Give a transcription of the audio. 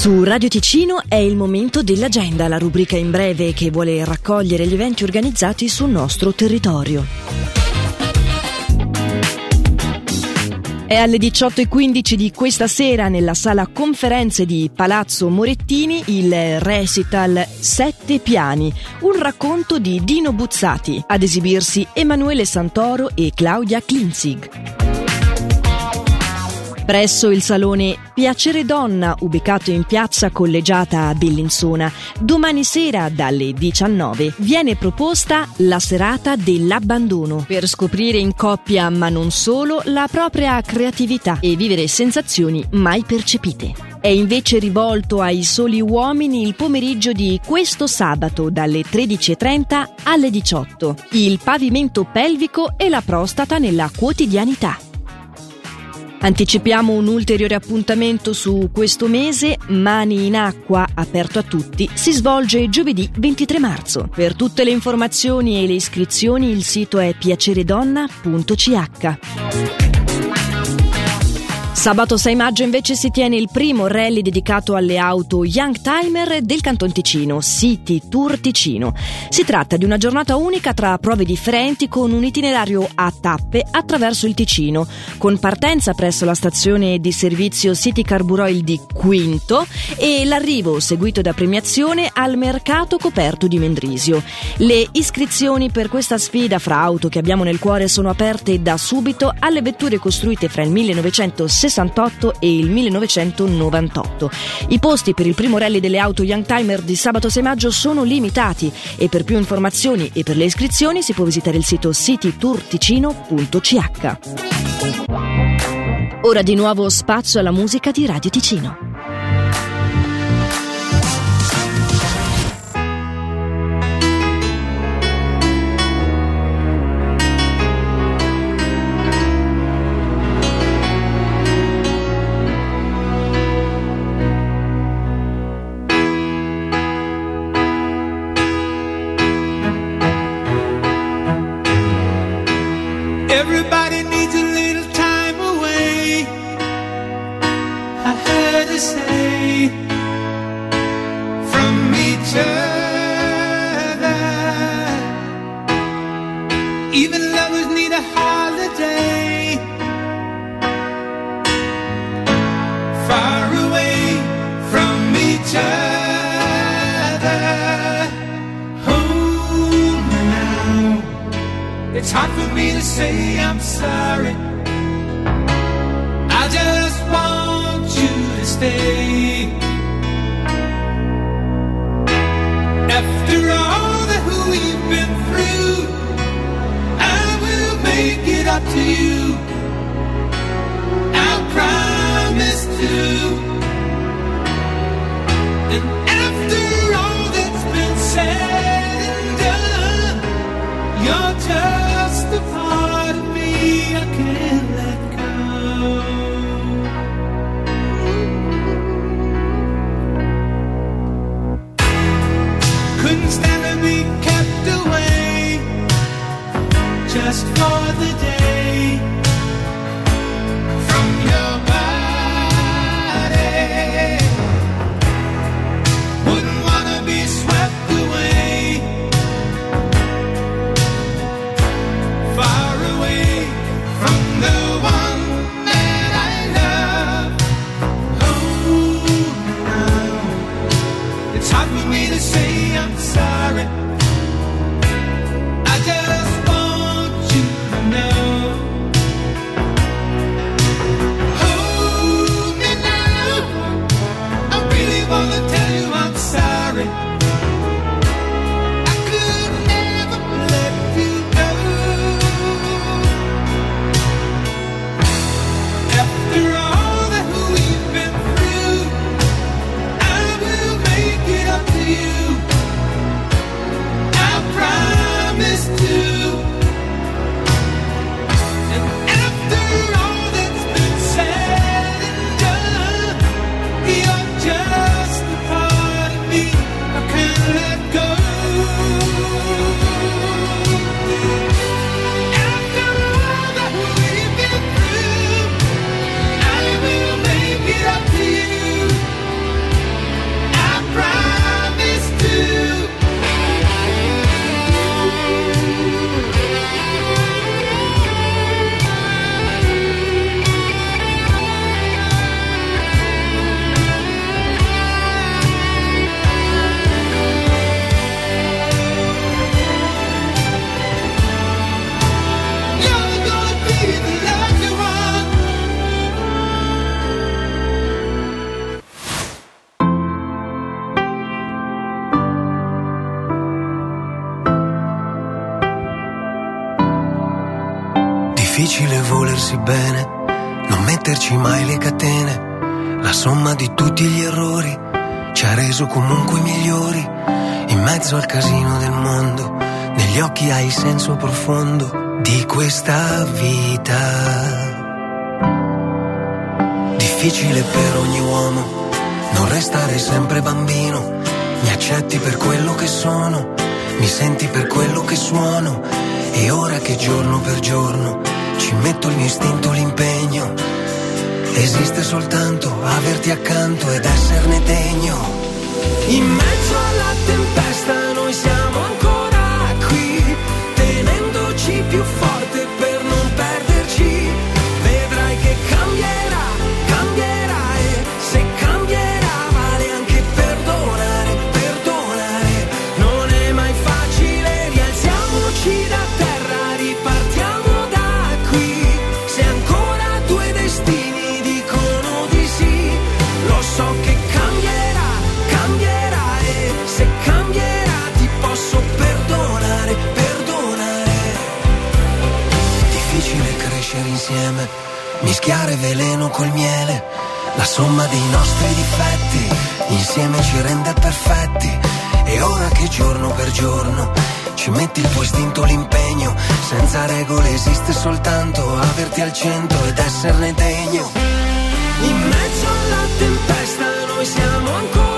Su Radio Ticino è il momento dell'agenda, la rubrica in breve che vuole raccogliere gli eventi organizzati sul nostro territorio. È alle 18.15 di questa sera nella sala conferenze di Palazzo Morettini il recital Sette Piani, un racconto di Dino Buzzati, ad esibirsi Emanuele Santoro e Claudia Klinzig presso il salone Piacere Donna, ubicato in piazza collegiata a Bellinzona. Domani sera dalle 19 viene proposta la serata dell'abbandono per scoprire in coppia, ma non solo, la propria creatività e vivere sensazioni mai percepite. È invece rivolto ai soli uomini il pomeriggio di questo sabato dalle 13.30 alle 18. Il pavimento pelvico e la prostata nella quotidianità. Anticipiamo un ulteriore appuntamento su questo mese, Mani in acqua, aperto a tutti, si svolge giovedì 23 marzo. Per tutte le informazioni e le iscrizioni il sito è piaceredonna.ch. Sabato 6 maggio invece si tiene il primo rally dedicato alle auto Young Timer del Canton Ticino, City Tour Ticino. Si tratta di una giornata unica tra prove differenti con un itinerario a tappe attraverso il Ticino, con partenza presso la stazione di servizio City Carburoil di Quinto e l'arrivo seguito da premiazione al mercato coperto di Mendrisio. Le iscrizioni per questa sfida fra auto che abbiamo nel cuore sono aperte da subito alle vetture costruite fra il 1960 68 e il 1998. I posti per il primo rally delle auto Youngtimer di sabato 6 maggio sono limitati e per più informazioni e per le iscrizioni si può visitare il sito citytourticino.ch. Ora di nuovo spazio alla musica di Radio Ticino. Say from each other. Even lovers need a holiday. Far away from each other. Hold me now. It's hard for me to say I'm sorry. To you. Volersi bene, non metterci mai le catene, la somma di tutti gli errori ci ha reso comunque migliori, in mezzo al casino del mondo, negli occhi hai il senso profondo di questa vita. Difficile per ogni uomo non restare sempre bambino, mi accetti per quello che sono, mi senti per quello che suono. E ora che giorno per giorno ci metto il mio istinto, l'impegno, esiste soltanto averti accanto ed esserne degno. In mezzo alla tempesta noi siamo ancora qui, tenendoci più forte miele, la somma dei nostri difetti, insieme ci rende perfetti. E ora che giorno per giorno ci metti il tuo istinto, l'impegno, senza regole esiste soltanto averti al centro ed esserne degno. In mezzo alla tempesta noi siamo ancora